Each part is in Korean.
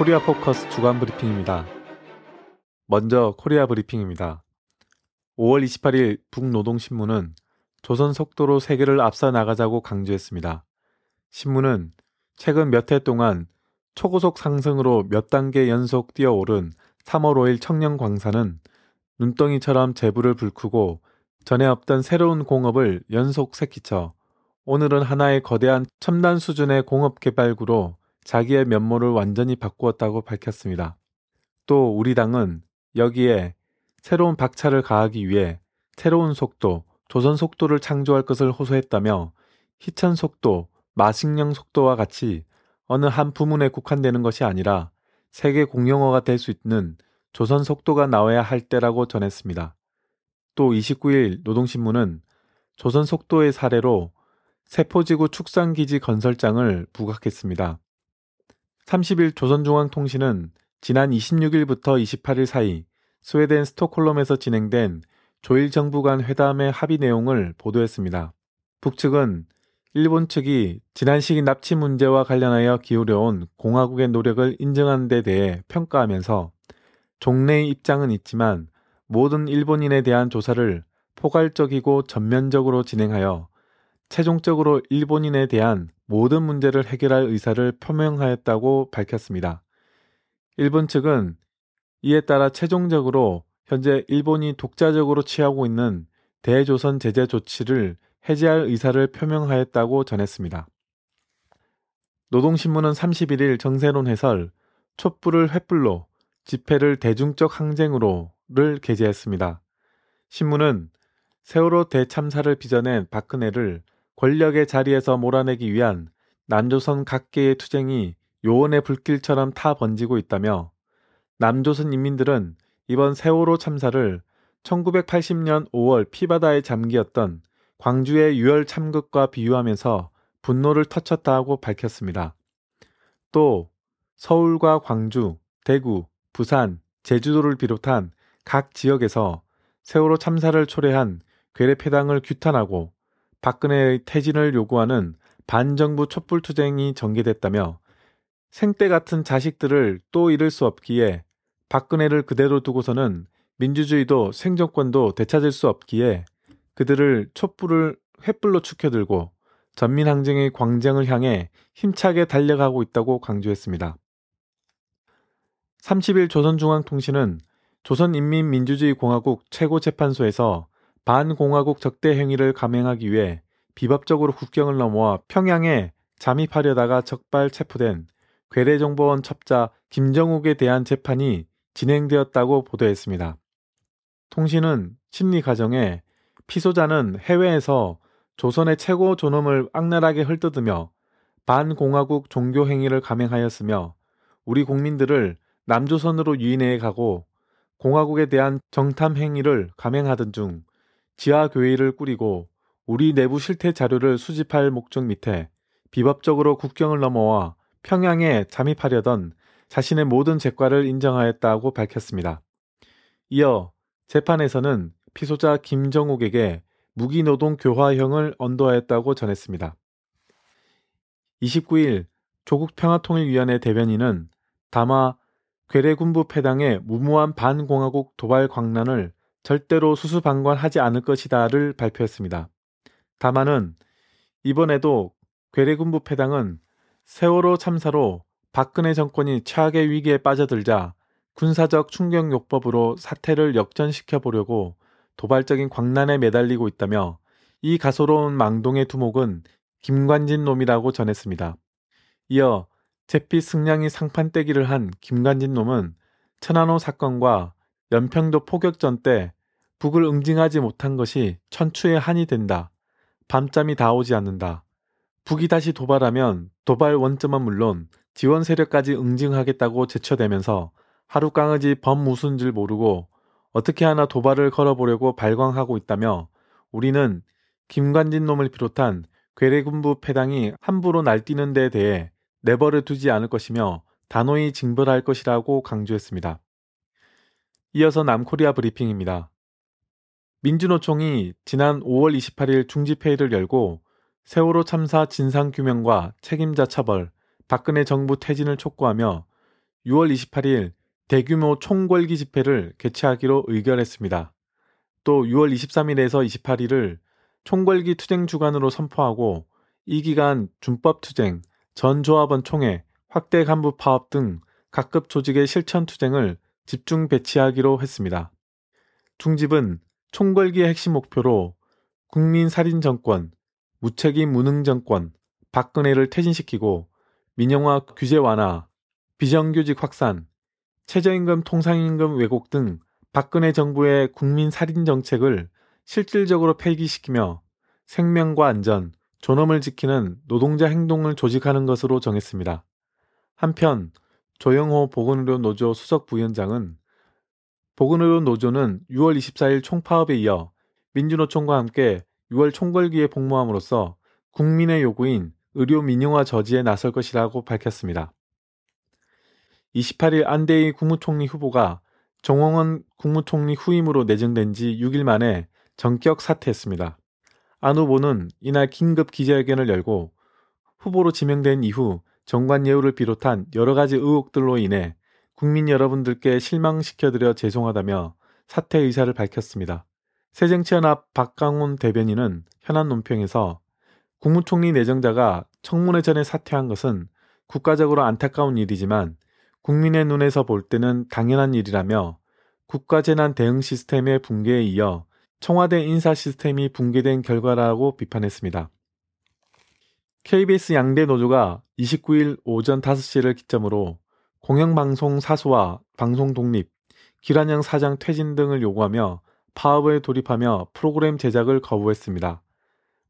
코리아 포커스 주간 브리핑입니다. 먼저 코리아 브리핑입니다. 5월 28일 북노동신문은 조선 속도로 세계를 앞서 나가자고 강조했습니다. 신문은 최근 몇 해 동안 초고속 상승으로 몇 단계 연속 뛰어오른 3월 5일 청년 광산은 눈덩이처럼 재부를 불구고 전에 없던 새로운 공업을 연속 새끼쳐 오늘은 하나의 거대한 첨단 수준의 공업 개발구로 자기의 면모를 완전히 바꾸었다고 밝혔습니다. 또 우리 당은 여기에 새로운 박차를 가하기 위해 새로운 속도, 조선 속도를 창조할 것을 호소했다며 희천 속도, 마식령 속도와 같이 어느 한 부문에 국한되는 것이 아니라 세계 공용어가 될 수 있는 조선 속도가 나와야 할 때라고 전했습니다. 또 29일 노동신문은 조선 속도의 사례로 세포지구 축산기지 건설장을 부각했습니다. 30일 조선중앙통신은 지난 26일부터 28일 사이 스웨덴 스톡홀름에서 진행된 조일 정부 간 회담의 합의 내용을 보도했습니다. 북측은 일본 측이 지난 시기 납치 문제와 관련하여 기울여온 공화국의 노력을 인정하는 데 대해 평가하면서 종래의 입장은 있지만 모든 일본인에 대한 조사를 포괄적이고 전면적으로 진행하여 최종적으로 일본인에 대한 모든 문제를 해결할 의사를 표명하였다고 밝혔습니다. 일본 측은 이에 따라 최종적으로 현재 일본이 독자적으로 취하고 있는 대조선 제재 조치를 해제할 의사를 표명하였다고 전했습니다. 노동신문은 31일 정세론 해설 촛불을 횃불로 집회를 대중적 항쟁으로를 게재했습니다. 신문은 세월호 대참사를 빚어낸 박근혜를 권력의 자리에서 몰아내기 위한 남조선 각계의 투쟁이 요원의 불길처럼 타 번지고 있다며 남조선 인민들은 이번 세월호 참사를 1980년 5월 피바다에 잠기었던 광주의 유혈 참극과 비유하면서 분노를 터쳤다 고 밝혔습니다. 또 서울과 광주, 대구, 부산, 제주도를 비롯한 각 지역에서 세월호 참사를 초래한 괴뢰 패당을 규탄하고 박근혜의 퇴진을 요구하는 반정부 촛불투쟁이 전개됐다며 생때 같은 자식들을 또 잃을 수 없기에 박근혜를 그대로 두고서는 민주주의도 생존권도 되찾을 수 없기에 그들을 촛불을 횃불로 축혀들고 전민항쟁의 광장을 향해 힘차게 달려가고 있다고 강조했습니다. 30일 조선중앙통신은 조선인민민주주의공화국 최고재판소에서 반공화국 적대 행위를 감행하기 위해 비법적으로 국경을 넘어와 평양에 잠입하려다가 적발 체포된 괴뢰정보원 첩자 김정욱에 대한 재판이 진행되었다고 보도했습니다. 통신은 심리 과정에 피소자는 해외에서 조선의 최고 존엄을 악랄하게 헐뜯으며 반공화국 종교 행위를 감행하였으며 우리 국민들을 남조선으로 유인해 가고 공화국에 대한 정탐 행위를 감행하던 중 지하교회를 꾸리고 우리 내부 실태 자료를 수집할 목적 밑에 비법적으로 국경을 넘어와 평양에 잠입하려던 자신의 모든 죄과를 인정하였다고 밝혔습니다. 이어 재판에서는 피소자 김정욱에게 무기노동 교화형을 언도하였다고 전했습니다. 29일 조국평화통일위원회 대변인은 다마 괴뢰군부 패당의 무모한 반공화국 도발 광란을 절대로 수수방관하지 않을 것이다를 발표했습니다. 다만은 이번에도 괴뢰군부 패당은 세월호 참사로 박근혜 정권이 최악의 위기에 빠져들자 군사적 충격요법으로 사태를 역전시켜 보려고 도발적인 광란에 매달리고 있다며 이 가소로운 망동의 두목은 김관진 놈이라고 전했습니다. 이어 제피 승량이 상판 떼기를 한 김관진 놈은 천안호 사건과 연평도 포격전 때 북을 응징하지 못한 것이 천추의 한이 된다. 밤잠이 다 오지 않는다. 북이 다시 도발하면 도발 원점은 물론 지원 세력까지 응징하겠다고 제쳐대면서 하루 강아지 범 무슨 줄 모르고 어떻게 하나 도발을 걸어보려고 발광하고 있다며 우리는 김관진 놈을 비롯한 괴뢰군부 패당이 함부로 날뛰는 데 대해 내버려 두지 않을 것이며 단호히 징벌할 것이라고 강조했습니다. 이어서 남코리아 브리핑입니다. 민주노총이 지난 5월 28일 중집회의를 열고 세월호 참사 진상규명과 책임자 처벌, 박근혜 정부 퇴진을 촉구하며 6월 28일 대규모 총궐기 집회를 개최하기로 의결했습니다. 또 6월 23일에서 28일을 총궐기 투쟁 주간으로 선포하고 이 기간 준법 투쟁, 전조합원 총회, 확대 간부 파업 등 각급 조직의 실천 투쟁을 집중 배치하기로 했습니다. 중집은 총궐기의 핵심 목표로 국민 살인 정권, 무책임 무능 정권, 박근혜를 퇴진시키고 민영화 규제 완화, 비정규직 확산, 최저임금 통상임금 왜곡 등 박근혜 정부의 국민 살인 정책을 실질적으로 폐기시키며 생명과 안전, 존엄을 지키는 노동자 행동을 조직하는 것으로 정했습니다. 한편 조영호 보건의료 노조 수석 부위원장은 보건의료 노조는 6월 24일 총파업에 이어 민주노총과 함께 6월 총궐기에 복무함으로써 국민의 요구인 의료 민영화 저지에 나설 것이라고 밝혔습니다. 28일 안대희 국무총리 후보가 정홍원 국무총리 후임으로 내정된 지 6일 만에 전격 사퇴했습니다. 안 후보는 이날 긴급 기자회견을 열고 후보로 지명된 이후 정관 예우를 비롯한 여러 가지 의혹들로 인해 국민 여러분들께 실망시켜드려 죄송하다며 사퇴 의사를 밝혔습니다. 새정치연합 박강훈 대변인은 현안 논평에서 국무총리 내정자가 청문회 전에 사퇴한 것은 국가적으로 안타까운 일이지만 국민의 눈에서 볼 때는 당연한 일이라며 국가재난 대응 시스템의 붕괴에 이어 청와대 인사 시스템이 붕괴된 결과라고 비판했습니다. KBS 양대 노조가 29일 오전 5시를 기점으로 공영방송 사수와 방송 독립, 기란영 사장 퇴진 등을 요구하며 파업에 돌입하며 프로그램 제작을 거부했습니다.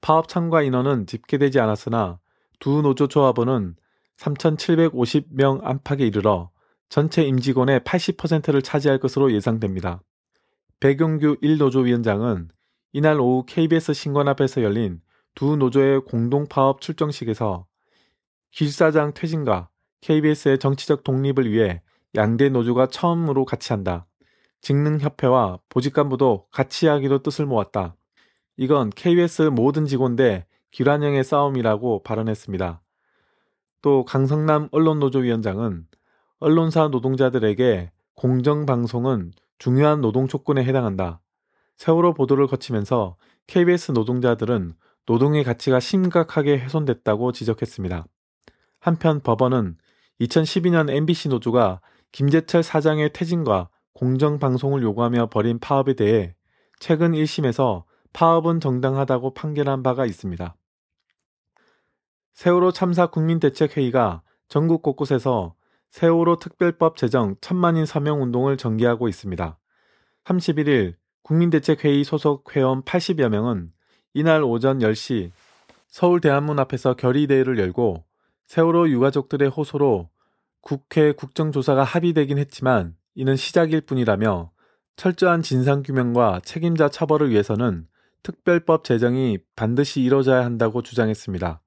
파업 참가 인원은 집계되지 않았으나 두 노조 조합원은 3,750명 안팎에 이르러 전체 임직원의 80%를 차지할 것으로 예상됩니다. 백용규 1노조 위원장은 이날 오후 KBS 신관 앞에서 열린 두 노조의 공동 파업 출정식에서 길 사장 퇴진과 KBS의 정치적 독립을 위해 양대 노조가 처음으로 같이 한다. 직능협회와 보직간부도 같이 하기로 뜻을 모았다. 이건 KBS 모든 직원 대 기란형의 싸움이라고 발언했습니다. 또 강성남 언론노조위원장은 언론사 노동자들에게 공정방송은 중요한 노동 조건에 해당한다. 세월호 보도를 거치면서 KBS 노동자들은 노동의 가치가 심각하게 훼손됐다고 지적했습니다. 한편 법원은 2012년 MBC 노조가 김재철 사장의 퇴진과 공정방송을 요구하며 벌인 파업에 대해 최근 1심에서 파업은 정당하다고 판결한 바가 있습니다. 세월호 참사 국민대책회의가 전국 곳곳에서 세월호 특별법 제정 천만인 서명 운동을 전개하고 있습니다. 31일 국민대책회의 소속 회원 80여 명은 이날 오전 10시 서울 대한문 앞에서 결의대회를 열고 세월호 유가족들의 호소로 국회 국정조사가 합의되긴 했지만 이는 시작일 뿐이라며 철저한 진상규명과 책임자 처벌을 위해서는 특별법 제정이 반드시 이뤄져야 한다고 주장했습니다.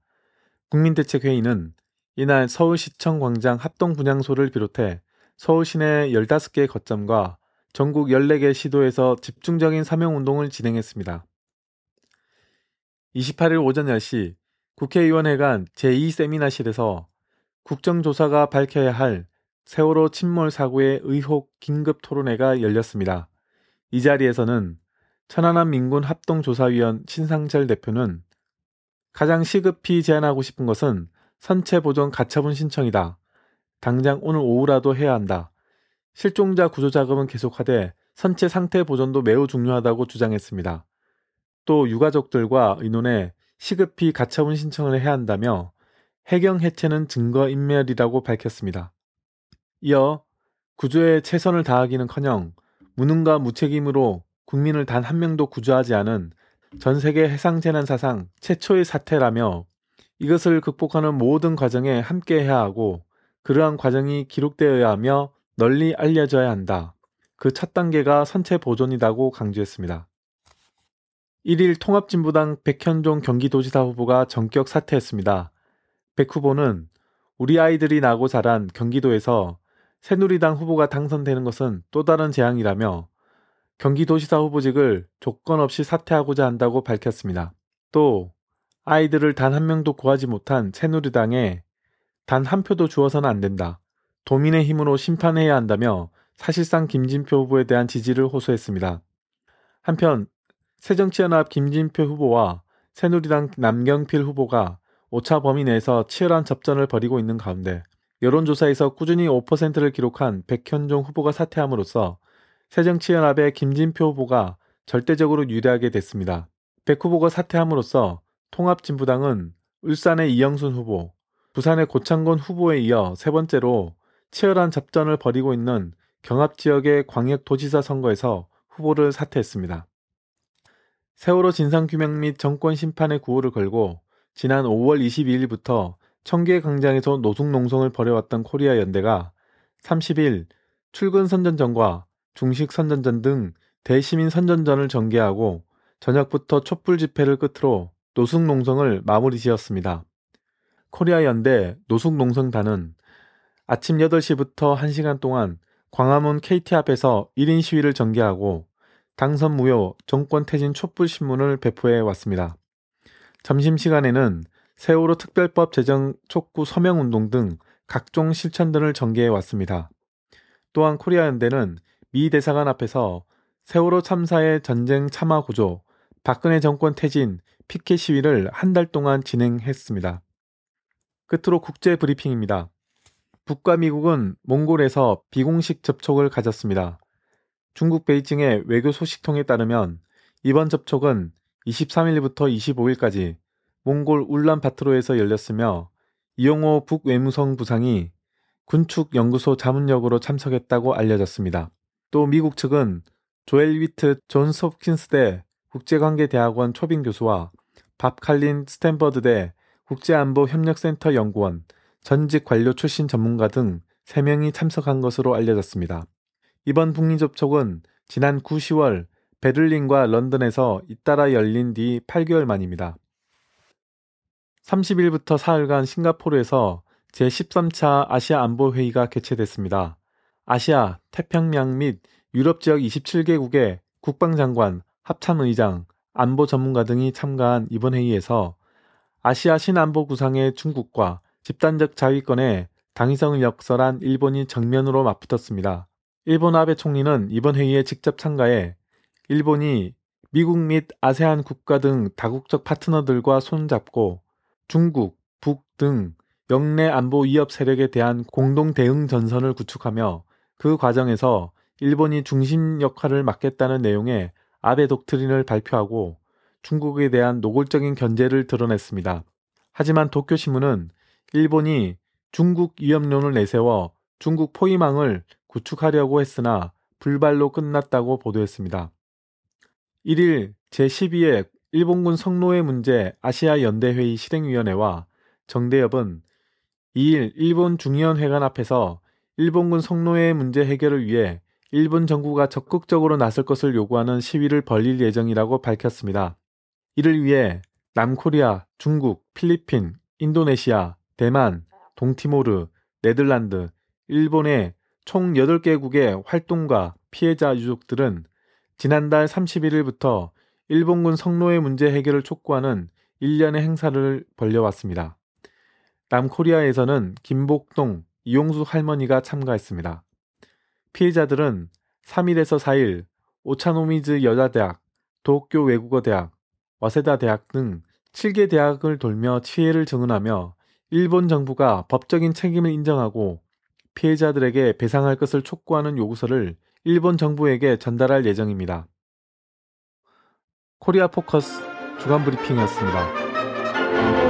국민대책회의는 이날 서울시청 광장 합동분향소를 비롯해 서울 시내 15개 거점과 전국 14개 시도에서 집중적인 사명운동을 진행했습니다. 28일 오전 10시 국회의원회관 제2세미나실에서 국정조사가 밝혀야 할 세월호 침몰 사고의 의혹 긴급 토론회가 열렸습니다. 이 자리에서는 천안함 민군 합동조사위원 신상철 대표는 가장 시급히 제안하고 싶은 것은 선체 보존 가처분 신청이다. 당장 오늘 오후라도 해야 한다. 실종자 구조 작업은 계속하되 선체 상태 보존도 매우 중요하다고 주장했습니다. 또 유가족들과 의논해 시급히 가처분 신청을 해야 한다며 해경 해체는 증거 인멸이라고 밝혔습니다. 이어 구조에 최선을 다하기는커녕 무능과 무책임으로 국민을 단 한 명도 구조하지 않은 전 세계 해상 재난 사상 최초의 사태라며 이것을 극복하는 모든 과정에 함께해야 하고 그러한 과정이 기록되어야 하며 널리 알려져야 한다. 그 첫 단계가 선체 보존이라고 강조했습니다. 1일 통합진보당 백현종 경기도지사 후보가 전격 사퇴했습니다. 백 후보는 우리 아이들이 나고 자란 경기도에서 새누리당 후보가 당선되는 것은 또 다른 재앙이라며 경기도시사 후보직을 조건 없이 사퇴하고자 한다고 밝혔습니다. 또 아이들을 단 한 명도 구하지 못한 새누리당에 단 한 표도 주어서는 안 된다. 도민의 힘으로 심판해야 한다며 사실상 김진표 후보에 대한 지지를 호소했습니다. 한편 새정치연합 김진표 후보와 새누리당 남경필 후보가 5차 범위 내에서 치열한 접전을 벌이고 있는 가운데 여론조사에서 꾸준히 5%를 기록한 백현종 후보가 사퇴함으로써 새정치연합의 김진표 후보가 절대적으로 유리하게 됐습니다. 백 후보가 사퇴함으로써 통합진보당은 울산의 이영순 후보, 부산의 고창곤 후보에 이어 세 번째로 치열한 접전을 벌이고 있는 경합 지역의 광역도지사 선거에서 후보를 사퇴했습니다. 세월호 진상규명 및 정권 심판의 구호를 걸고 지난 5월 22일부터 청계 광장에서 노숙농성을 벌여왔던 코리아 연대가 30일 출근 선전전과 중식 선전전 등 대시민 선전전을 전개하고 저녁부터 촛불 집회를 끝으로 노숙농성을 마무리 지었습니다. 코리아 연대 노숙농성단은 아침 8시부터 1시간 동안 광화문 KT 앞에서 1인 시위를 전개하고 당선 무효 정권 퇴진 촛불 신문을 배포해 왔습니다. 점심 시간에는 세월호 특별법 제정 촉구 서명 운동 등 각종 실천들을 전개해 왔습니다. 또한 코리아 연대는 미 대사관 앞에서 세월호 참사의 전쟁 참화 구조, 박근혜 정권 퇴진, 피켓 시위를 한 달 동안 진행했습니다. 끝으로 국제 브리핑입니다. 북과 미국은 몽골에서 비공식 접촉을 가졌습니다. 중국 베이징의 외교 소식통에 따르면 이번 접촉은 23일부터 25일까지 몽골 울란바토르에서 열렸으며 이용호 북외무성 부상이 군축 연구소 자문역으로 참석했다고 알려졌습니다. 또 미국 측은 조엘 위트 존스 홉킨스대 국제관계대학원 초빙 교수와 밥 칼린 스탠버드대 국제안보협력센터 연구원, 전직 관료 출신 전문가 등 3명이 참석한 것으로 알려졌습니다. 이번 북미 접촉은 지난 9, 10월 베를린과 런던에서 잇따라 열린 뒤 8개월 만입니다. 30일부터 사흘간 싱가포르에서 제13차 아시아 안보 회의가 개최됐습니다. 아시아, 태평양 및 유럽 지역 27개국의 국방장관, 합참의장, 안보 전문가 등이 참가한 이번 회의에서 아시아 신안보 구상의 중국과 집단적 자위권에 당위성을 역설한 일본이 정면으로 맞붙었습니다. 일본 아베 총리는 이번 회의에 직접 참가해 일본이 미국 및 아세안 국가 등 다국적 파트너들과 손잡고 중국, 북 등 영내 안보 위협 세력에 대한 공동 대응 전선을 구축하며 그 과정에서 일본이 중심 역할을 맡겠다는 내용의 아베 독트린을 발표하고 중국에 대한 노골적인 견제를 드러냈습니다. 하지만 도쿄 신문은 일본이 중국 위협론을 내세워 중국 포위망을 구축하려고 했으나 불발로 끝났다고 보도했습니다. 1일 제12회 일본군 성노예 문제 아시아 연대회의 실행위원회와 정대협은 2일 일본 중의원 회관 앞에서 일본군 성노예 문제 해결을 위해 일본 정부가 적극적으로 나설 것을 요구하는 시위를 벌릴 예정이라고 밝혔습니다. 이를 위해 남코리아, 중국, 필리핀, 인도네시아, 대만, 동티모르, 네덜란드, 일본의 총 8개국의 활동가, 피해자 유족들은 지난달 31일부터 일본군 성노예 문제 해결을 촉구하는 일련의 행사를 벌려왔습니다. 남코리아에서는 김복동, 이용수 할머니가 참가했습니다. 피해자들은 3일에서 4일 오차노미즈 여자대학, 도쿄 외국어대학, 와세다 대학 등 7개 대학을 돌며 치해를 증언하며 일본 정부가 법적인 책임을 인정하고 피해자들에게 배상할 것을 촉구하는 요구서를 일본 정부에게 전달할 예정입니다. 코리아 포커스 주간 브리핑이었습니다.